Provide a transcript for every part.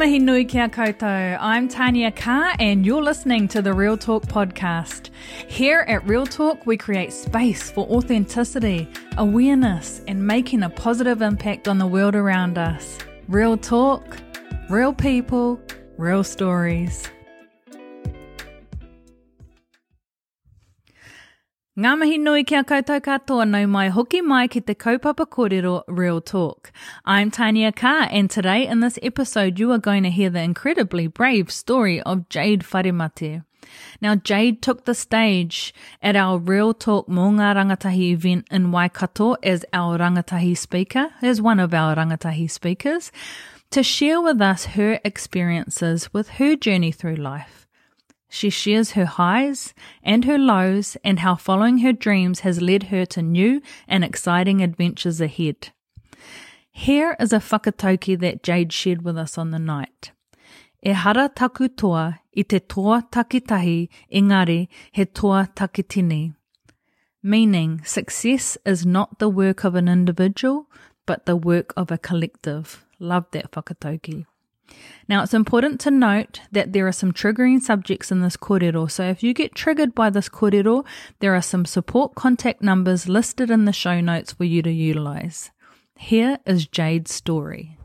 Mihi nui kia koutou. I'm Tania Carr and you're listening to the Real Talk podcast. Here at Real Talk, we create space for authenticity, awareness, and making a positive impact on the world around us. Real talk, real people, real stories. Ngā mihi nui kia koutou katoa nau mai hoki mai ki te kaupapa kōrero Real Talk. I'm Tania Carr and today in this episode you are going to hear the incredibly brave story of Jade Wharemate. Now Jade took the stage at our Real Talk Mō Ngā Rangatahi event in Waikato as our rangatahi speaker, as one of our rangatahi speakers, to share with us her experiences with her journey through life. She shares her highs and her lows and how following her dreams has led her to new and exciting adventures ahead. Here is a whakatauki that Jade shared with us on the night. E hara taku toa i te toa takitahi, engari he toa takitini. Meaning, success is not the work of an individual, but the work of a collective. Love that whakatauki. Now, it's important to note that there are some triggering subjects in this kōrero, so if you get triggered by this kōrero, there are some support contact numbers listed in the show notes for you to utilize. Here is Jade's story.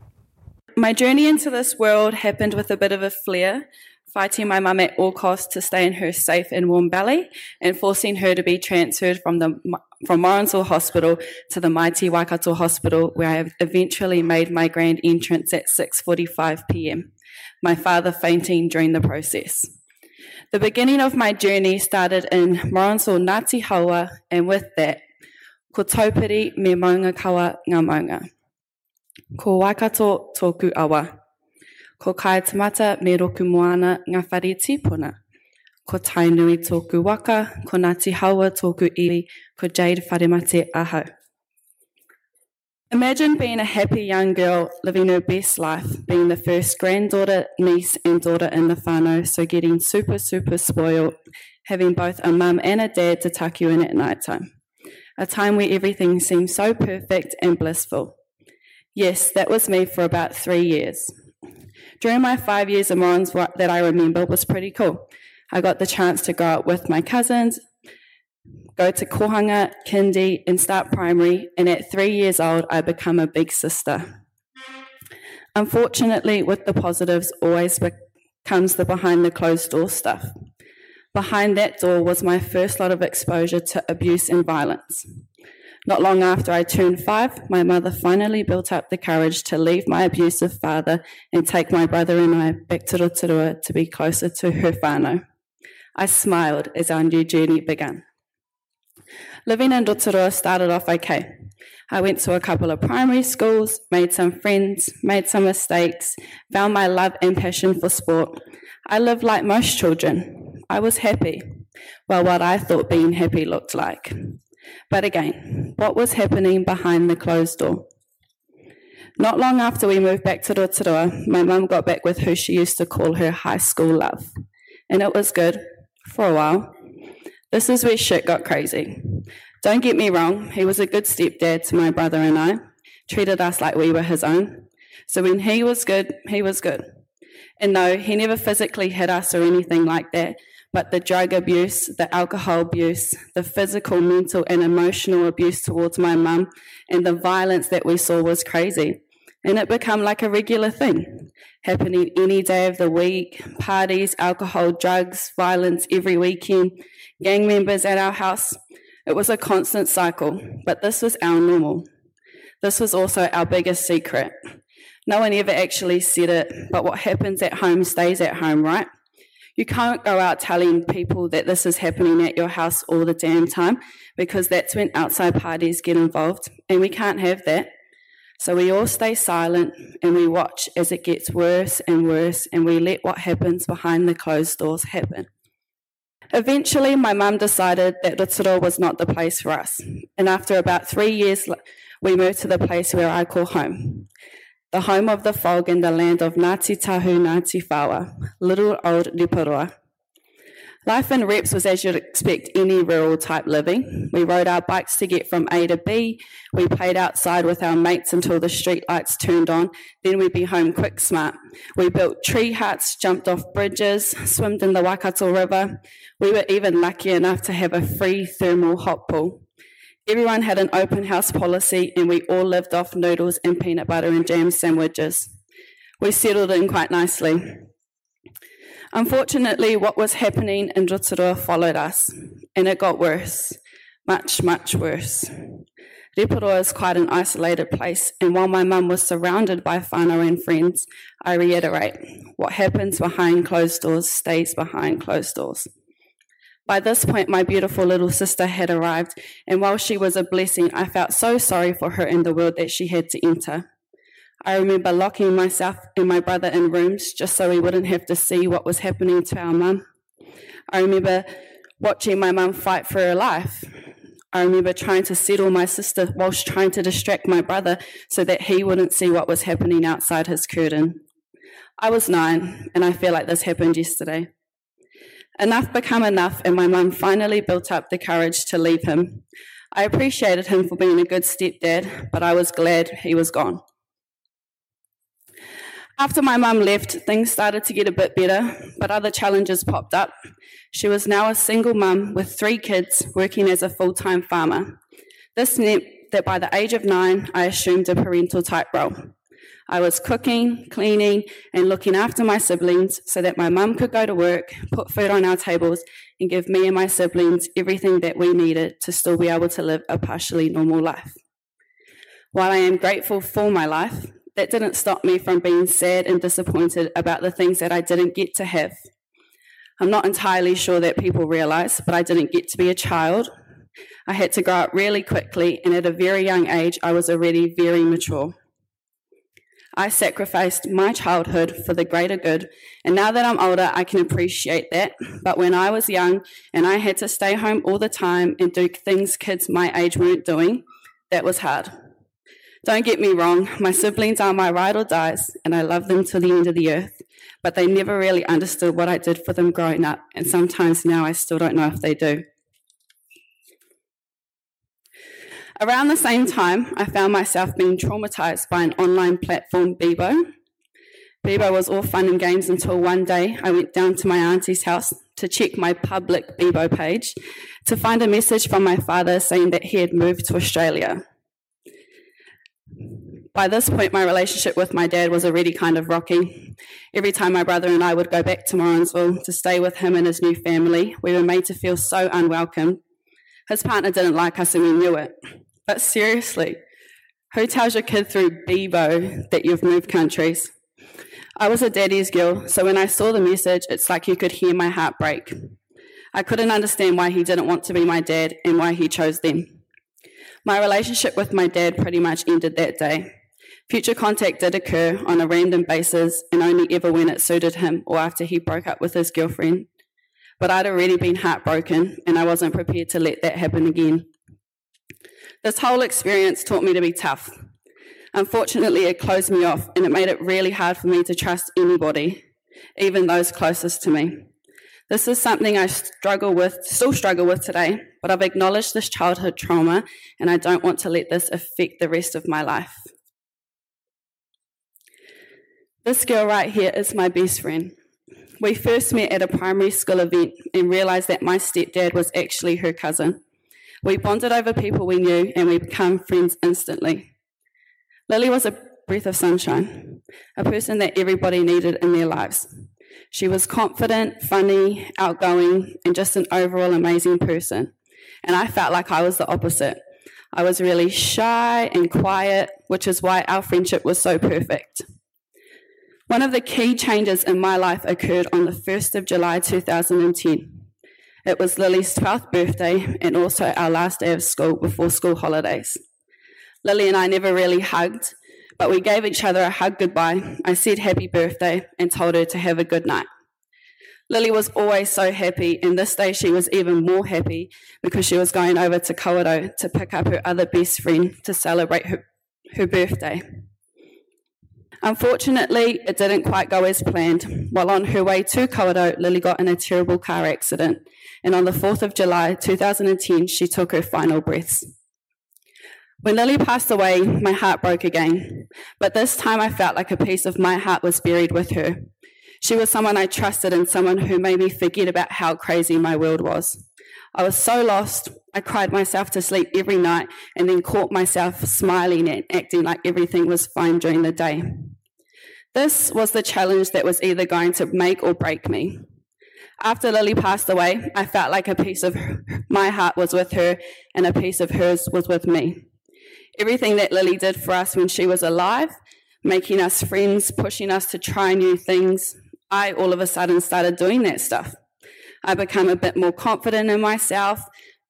My journey into this world happened with a bit of a flair, fighting my mum at all costs to stay in her safe and warm belly and forcing her to be transferred from the from Morrinsville Hospital to the mighty Waikato Hospital, where I eventually made my grand entrance at 6:45 p.m. My father fainting during the process. The beginning of my journey started in Morrinsville Ngāti Haua, and with that, ko taupiri me maunga kawa ngā maunga. Ko Waikato tōku awa. Ko me roku moana ngā whare tīpuna. Ko tōku waka, ko Ngāti Haua tōku iwi, ko Jade Wharemate. Imagine being a happy young girl living her best life, being the first granddaughter, niece, and daughter in the whānau, so getting super, super spoiled, having both a mum and a dad to tuck you in at night time. A time where everything seemed so perfect and blissful. Yes, that was me for about three years. During my five years of Morons, what that I remember was pretty cool. I got the chance to grow up with my cousins, go to kohanga, kindy, and start primary, and at three years old, I become a big sister. Unfortunately, with the positives always comes the behind the closed door stuff. Behind that door was my first lot of exposure to abuse and violence. Not long after I turned five, my mother finally built up the courage to leave my abusive father and take my brother and I back to Rotorua to be closer to her whānau. I smiled as our new journey began. Living in Rotorua started off okay. I went to a couple of primary schools, made some friends, made some mistakes, found my love and passion for sport. I lived like most children. I was happy. Well, what I thought being happy looked like. But again, what was happening behind the closed door? Not long after we moved back to Rotorua, my mum got back with who she used to call her high school love. And it was good for a while. This is where shit got crazy. Don't get me wrong, he was a good stepdad to my brother and I, treated us like we were his own. So when he was good, he was good. And no, he never physically hit us or anything like that, but the drug abuse, the alcohol abuse, the physical, mental, and emotional abuse towards my mum, and the violence that we saw was crazy. And it became like a regular thing, happening any day of the week parties, alcohol, drugs, violence every weekend, gang members at our house. It was a constant cycle, but this was our normal. This was also our biggest secret. No one ever actually said it, but what happens at home stays at home, right? You can't go out telling people that this is happening at your house all the damn time because that's when outside parties get involved, and we can't have that. So we all stay silent and we watch as it gets worse and worse, and we let what happens behind the closed doors happen. Eventually, my mum decided that Rotorua was not the place for us, and after about three years, we moved to the place where I call home the home of the fog and the land of Ngāti Tahu Ngāti Whaoa, little old Reporoa. Life in reps was as you'd expect any rural type living. We rode our bikes to get from A to B. We played outside with our mates until the street lights turned on. Then we'd be home quick smart. We built tree huts, jumped off bridges, swimmed in the Waikato River. We were even lucky enough to have a free thermal hot pool. Everyone had an open house policy and we all lived off noodles and peanut butter and jam sandwiches. We settled in quite nicely. Unfortunately, what was happening in Rotorua followed us, and it got worse, much, much worse. Reporoa is quite an isolated place, and while my mum was surrounded by whānau and friends, I reiterate, what happens behind closed doors stays behind closed doors. By this point, my beautiful little sister had arrived, and while she was a blessing, I felt so sorry for her in the world that she had to enter. I remember locking myself and my brother in rooms just so we wouldn't have to see what was happening to our mum. I remember watching my mum fight for her life. I remember trying to settle my sister whilst trying to distract my brother so that he wouldn't see what was happening outside his curtain. I was nine, and I feel like this happened yesterday. Enough become enough, and my mum finally built up the courage to leave him. I appreciated him for being a good stepdad, but I was glad he was gone. After my mum left, things started to get a bit better, but other challenges popped up. She was now a single mum with three kids working as a full time farmer. This meant that by the age of nine, I assumed a parental type role. I was cooking, cleaning, and looking after my siblings so that my mum could go to work, put food on our tables, and give me and my siblings everything that we needed to still be able to live a partially normal life. While I am grateful for my life, that didn't stop me from being sad and disappointed about the things that I didn't get to have. I'm not entirely sure that people realize, but I didn't get to be a child. I had to grow up really quickly, and at a very young age, I was already very mature. I sacrificed my childhood for the greater good, and now that I'm older, I can appreciate that. But when I was young and I had to stay home all the time and do things kids my age weren't doing, that was hard. Don't get me wrong, my siblings are my ride or dies, and I love them to the end of the earth, but they never really understood what I did for them growing up, and sometimes now I still don't know if they do. Around the same time, I found myself being traumatized by an online platform, Bebo. Bebo was all fun and games until one day I went down to my auntie's house to check my public Bebo page to find a message from my father saying that he had moved to Australia. By this point, my relationship with my dad was already kind of rocky. Every time my brother and I would go back to Morrinsville to stay with him and his new family, we were made to feel so unwelcome. His partner didn't like us and we knew it. But seriously, who tells your kid through Bebo that you've moved countries? I was a daddy's girl, so when I saw the message, it's like you could hear my heart break. I couldn't understand why he didn't want to be my dad and why he chose them. My relationship with my dad pretty much ended that day. Future contact did occur on a random basis and only ever when it suited him or after he broke up with his girlfriend. But I'd already been heartbroken and I wasn't prepared to let that happen again. This whole experience taught me to be tough. Unfortunately, it closed me off and it made it really hard for me to trust anybody, even those closest to me. This is something I struggle with, still struggle with today, but I've acknowledged this childhood trauma and I don't want to let this affect the rest of my life. This girl right here is my best friend. We first met at a primary school event and realised that my stepdad was actually her cousin. We bonded over people we knew and we became friends instantly. Lily was a breath of sunshine, a person that everybody needed in their lives. She was confident, funny, outgoing, and just an overall amazing person. And I felt like I was the opposite. I was really shy and quiet, which is why our friendship was so perfect. One of the key changes in my life occurred on the 1st of July 2010. It was Lily's 12th birthday and also our last day of school before school holidays. Lily and I never really hugged, but we gave each other a hug goodbye. I said happy birthday and told her to have a good night. Lily was always so happy, and this day she was even more happy because she was going over to Kawerau to pick up her other best friend to celebrate her, her birthday. Unfortunately, it didn't quite go as planned. While on her way to Kawerau, Lily got in a terrible car accident, and on the 4th of July 2010, she took her final breaths. When Lily passed away, my heart broke again, but this time I felt like a piece of my heart was buried with her. She was someone I trusted and someone who made me forget about how crazy my world was. I was so lost, I cried myself to sleep every night and then caught myself smiling and acting like everything was fine during the day. This was the challenge that was either going to make or break me. After Lily passed away, I felt like a piece of my heart was with her and a piece of hers was with me. Everything that Lily did for us when she was alive, making us friends, pushing us to try new things, I all of a sudden started doing that stuff. I became a bit more confident in myself,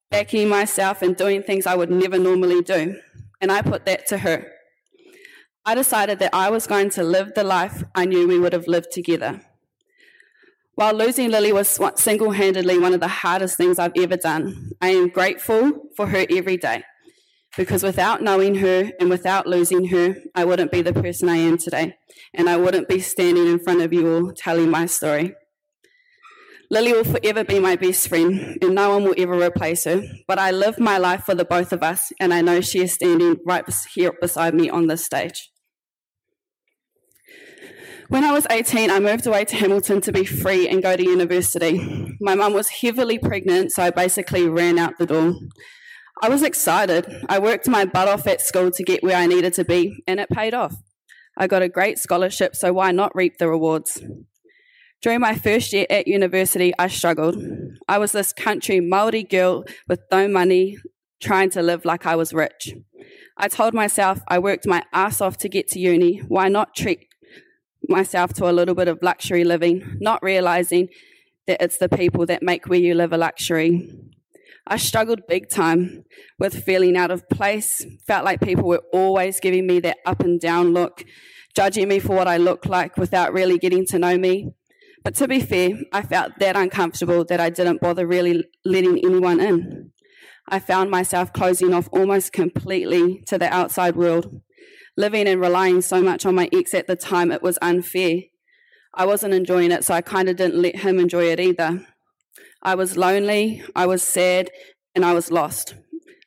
backing myself and doing things I would never normally do. And I put that to her. I decided that I was going to live the life I knew we would have lived together. While losing Lily was single handedly one of the hardest things I've ever done, I am grateful for her every day because without knowing her and without losing her, I wouldn't be the person I am today, and I wouldn't be standing in front of you all telling my story. Lily will forever be my best friend, and no one will ever replace her. But I live my life for the both of us, and I know she is standing right here beside me on this stage. When I was 18, I moved away to Hamilton to be free and go to university. My mum was heavily pregnant, so I basically ran out the door. I was excited. I worked my butt off at school to get where I needed to be, and it paid off. I got a great scholarship, so why not reap the rewards? During my first year at university, I struggled. I was this country Maori girl with no money, trying to live like I was rich. I told myself I worked my ass off to get to uni. Why not treat myself to a little bit of luxury living, not realizing that it's the people that make where you live a luxury. I struggled big time with feeling out of place, felt like people were always giving me that up and down look, judging me for what I look like without really getting to know me. But to be fair, I felt that uncomfortable that I didn't bother really letting anyone in. I found myself closing off almost completely to the outside world. Living and relying so much on my ex at the time, it was unfair. I wasn't enjoying it, so I kind of didn't let him enjoy it either. I was lonely, I was sad, and I was lost.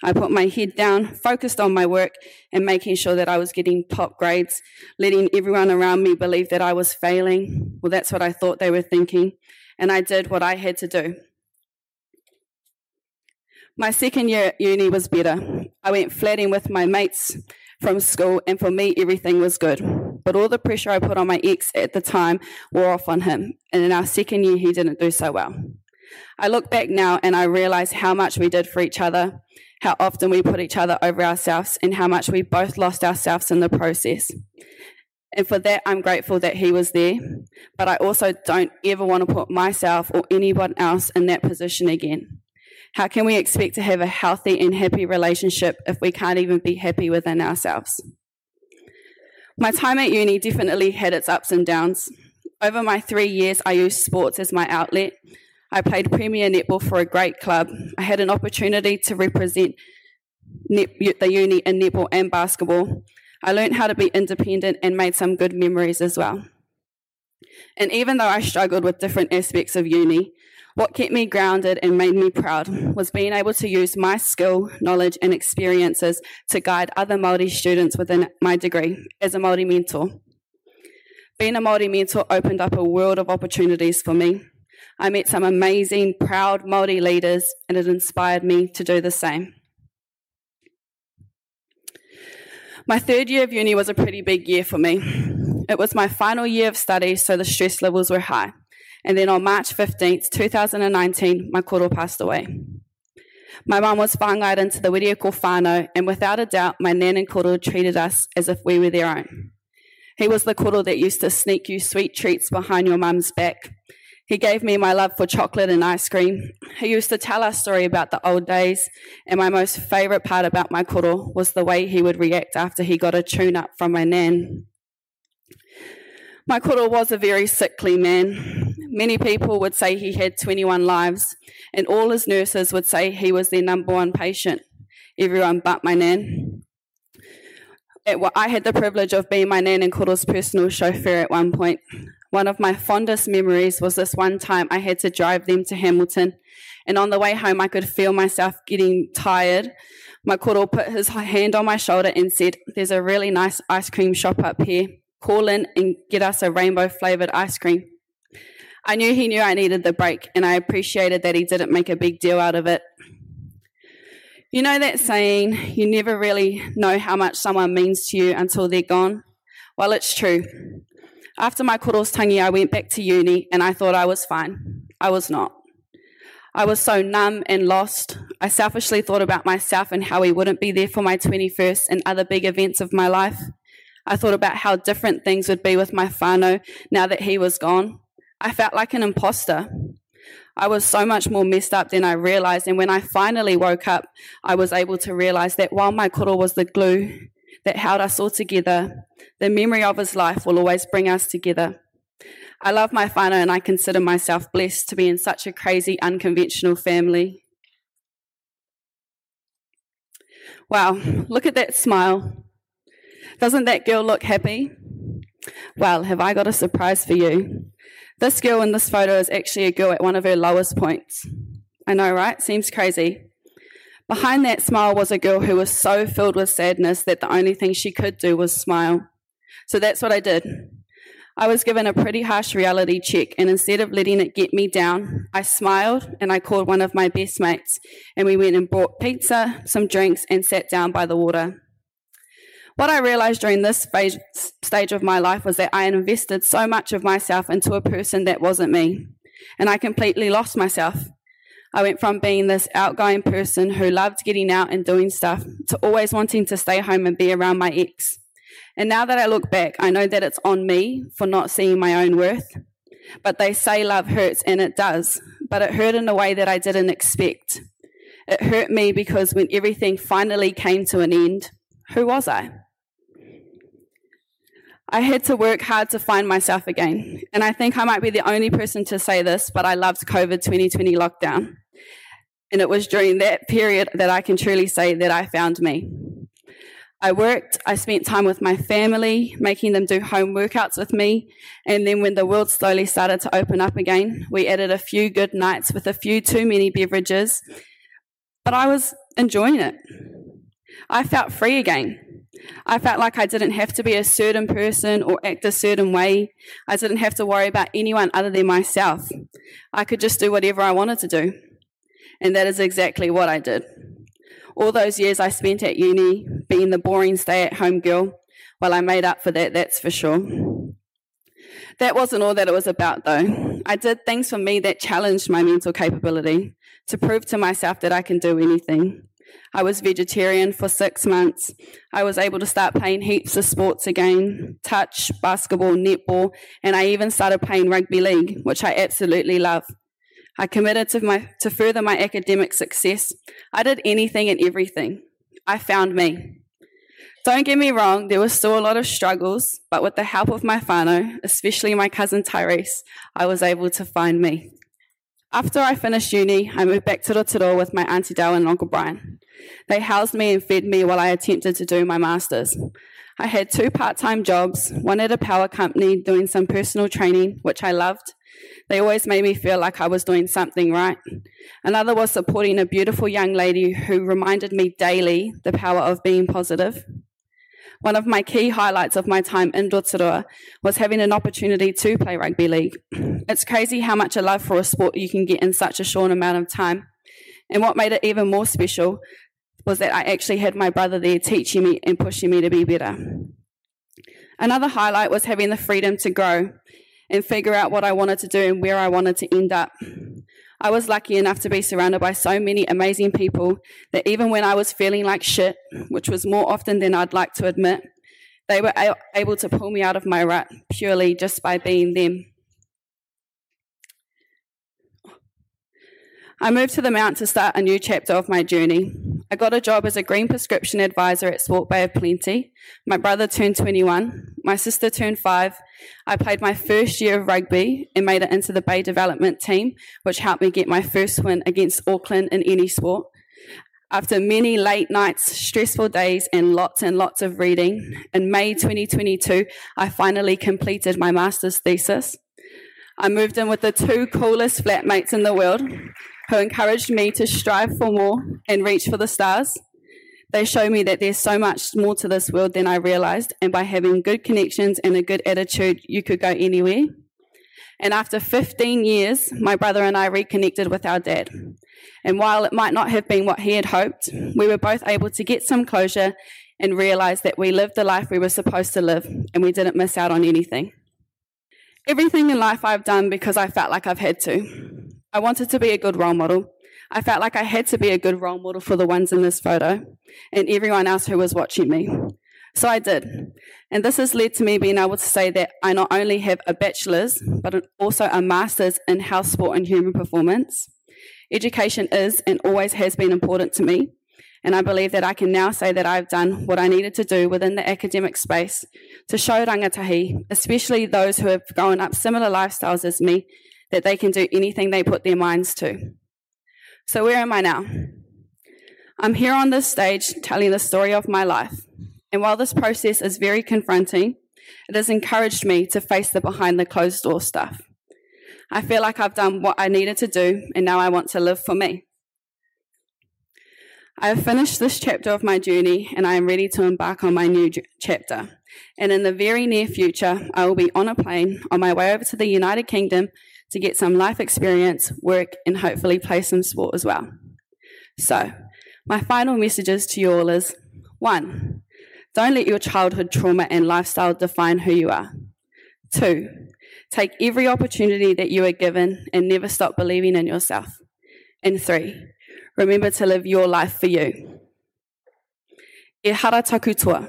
I put my head down, focused on my work, and making sure that I was getting top grades, letting everyone around me believe that I was failing. Well, that's what I thought they were thinking, and I did what I had to do. My second year at uni was better. I went flatting with my mates from school, and for me, everything was good. But all the pressure I put on my ex at the time wore off on him, and in our second year, he didn't do so well. I look back now and I realize how much we did for each other, how often we put each other over ourselves, and how much we both lost ourselves in the process. And for that, I'm grateful that he was there. But I also don't ever want to put myself or anyone else in that position again. How can we expect to have a healthy and happy relationship if we can't even be happy within ourselves? My time at uni definitely had its ups and downs. Over my three years, I used sports as my outlet. I played Premier Netball for a great club. I had an opportunity to represent the uni in netball and basketball. I learned how to be independent and made some good memories as well. And even though I struggled with different aspects of uni, what kept me grounded and made me proud was being able to use my skill, knowledge, and experiences to guide other Māori students within my degree as a Māori mentor. Being a Māori mentor opened up a world of opportunities for me. I met some amazing, proud Māori leaders, and it inspired me to do the same. My third year of uni was a pretty big year for me. It was my final year of study, so the stress levels were high. And then on March 15th, 2019, my koro passed away. My mum was whangaid into the Wiriako whānau, and without a doubt, my nan and koro treated us as if we were their own. He was the koro that used to sneak you sweet treats behind your mum's back he gave me my love for chocolate and ice cream. He used to tell us story about the old days, and my most favourite part about my koro was the way he would react after he got a tune up from my nan. My koro was a very sickly man. Many people would say he had 21 lives, and all his nurses would say he was their number one patient. Everyone but my nan. I had the privilege of being my nan and Koro's personal chauffeur at one point. One of my fondest memories was this one time I had to drive them to Hamilton, and on the way home, I could feel myself getting tired. My koro put his hand on my shoulder and said, There's a really nice ice cream shop up here. Call in and get us a rainbow flavoured ice cream. I knew he knew I needed the break, and I appreciated that he didn't make a big deal out of it. You know that saying, you never really know how much someone means to you until they're gone? Well, it's true. After my koro's tangi, I went back to uni and I thought I was fine. I was not. I was so numb and lost. I selfishly thought about myself and how he wouldn't be there for my 21st and other big events of my life. I thought about how different things would be with my whānau now that he was gone. I felt like an imposter. I was so much more messed up than I realized. And when I finally woke up, I was able to realize that while my koro was the glue that held us all together, the memory of his life will always bring us together. I love my whānau and I consider myself blessed to be in such a crazy, unconventional family. Wow, look at that smile. Doesn't that girl look happy? Well, have I got a surprise for you? This girl in this photo is actually a girl at one of her lowest points. I know, right? Seems crazy. Behind that smile was a girl who was so filled with sadness that the only thing she could do was smile. So that's what I did. I was given a pretty harsh reality check, and instead of letting it get me down, I smiled and I called one of my best mates, and we went and bought pizza, some drinks, and sat down by the water. What I realized during this phase, stage of my life was that I had invested so much of myself into a person that wasn't me, and I completely lost myself. I went from being this outgoing person who loved getting out and doing stuff to always wanting to stay home and be around my ex. And now that I look back, I know that it's on me for not seeing my own worth. But they say love hurts, and it does. But it hurt in a way that I didn't expect. It hurt me because when everything finally came to an end, who was I? I had to work hard to find myself again. And I think I might be the only person to say this, but I loved COVID 2020 lockdown. And it was during that period that I can truly say that I found me. I worked, I spent time with my family, making them do home workouts with me. And then when the world slowly started to open up again, we added a few good nights with a few too many beverages. But I was enjoying it. I felt free again. I felt like I didn't have to be a certain person or act a certain way. I didn't have to worry about anyone other than myself. I could just do whatever I wanted to do. And that is exactly what I did. All those years I spent at uni being the boring stay at home girl, well, I made up for that, that's for sure. That wasn't all that it was about, though. I did things for me that challenged my mental capability to prove to myself that I can do anything. I was vegetarian for six months. I was able to start playing heaps of sports again touch, basketball, netball, and I even started playing rugby league, which I absolutely love. I committed to, my, to further my academic success. I did anything and everything. I found me. Don't get me wrong, there was still a lot of struggles, but with the help of my whānau, especially my cousin Tyrese, I was able to find me. After I finished uni, I moved back to Rotorua with my Auntie Dale and Uncle Brian. They housed me and fed me while I attempted to do my master's. I had two part time jobs, one at a power company doing some personal training, which I loved. They always made me feel like I was doing something right. Another was supporting a beautiful young lady who reminded me daily the power of being positive. One of my key highlights of my time in Rotorua was having an opportunity to play rugby league. It's crazy how much a love for a sport you can get in such a short amount of time. And what made it even more special was that I actually had my brother there teaching me and pushing me to be better. Another highlight was having the freedom to grow and figure out what I wanted to do and where I wanted to end up. I was lucky enough to be surrounded by so many amazing people that even when I was feeling like shit, which was more often than I'd like to admit, they were able to pull me out of my rut purely just by being them. I moved to the Mount to start a new chapter of my journey. I got a job as a green prescription advisor at Sport Bay of Plenty. My brother turned 21. My sister turned five. I played my first year of rugby and made it into the Bay development team, which helped me get my first win against Auckland in any sport. After many late nights, stressful days, and lots and lots of reading, in May 2022, I finally completed my master's thesis. I moved in with the two coolest flatmates in the world who encouraged me to strive for more and reach for the stars. They show me that there's so much more to this world than I realized, and by having good connections and a good attitude, you could go anywhere. And after 15 years, my brother and I reconnected with our dad. And while it might not have been what he had hoped, we were both able to get some closure and realize that we lived the life we were supposed to live and we didn't miss out on anything. Everything in life I've done because I felt like I've had to. I wanted to be a good role model. I felt like I had to be a good role model for the ones in this photo and everyone else who was watching me. So I did. And this has led to me being able to say that I not only have a bachelor's, but also a master's in health, sport, and human performance. Education is and always has been important to me. And I believe that I can now say that I've done what I needed to do within the academic space to show rangatahi, especially those who have grown up similar lifestyles as me, that they can do anything they put their minds to. So, where am I now? I'm here on this stage telling the story of my life. And while this process is very confronting, it has encouraged me to face the behind the closed door stuff. I feel like I've done what I needed to do, and now I want to live for me. I have finished this chapter of my journey, and I am ready to embark on my new chapter. And in the very near future, I will be on a plane on my way over to the United Kingdom to get some life experience, work, and hopefully play some sport as well. So, my final messages to you all is one, don't let your childhood trauma and lifestyle define who you are. Two, take every opportunity that you are given and never stop believing in yourself. And three, remember to live your life for you. E hara taku toa,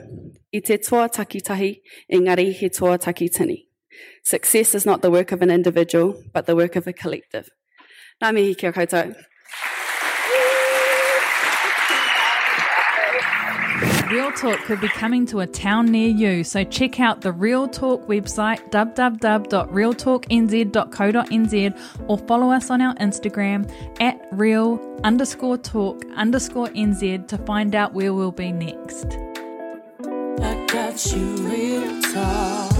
i te toa takitahi, engari he toa takitini. Success is not the work of an individual, but the work of a collective. Nā mihi kia koutou. Real Talk could be coming to a town near you, so check out the Real Talk website www.realtalknz.co.nz or follow us on our Instagram at real underscore talk underscore nz to find out where we'll be next. I got you real talk.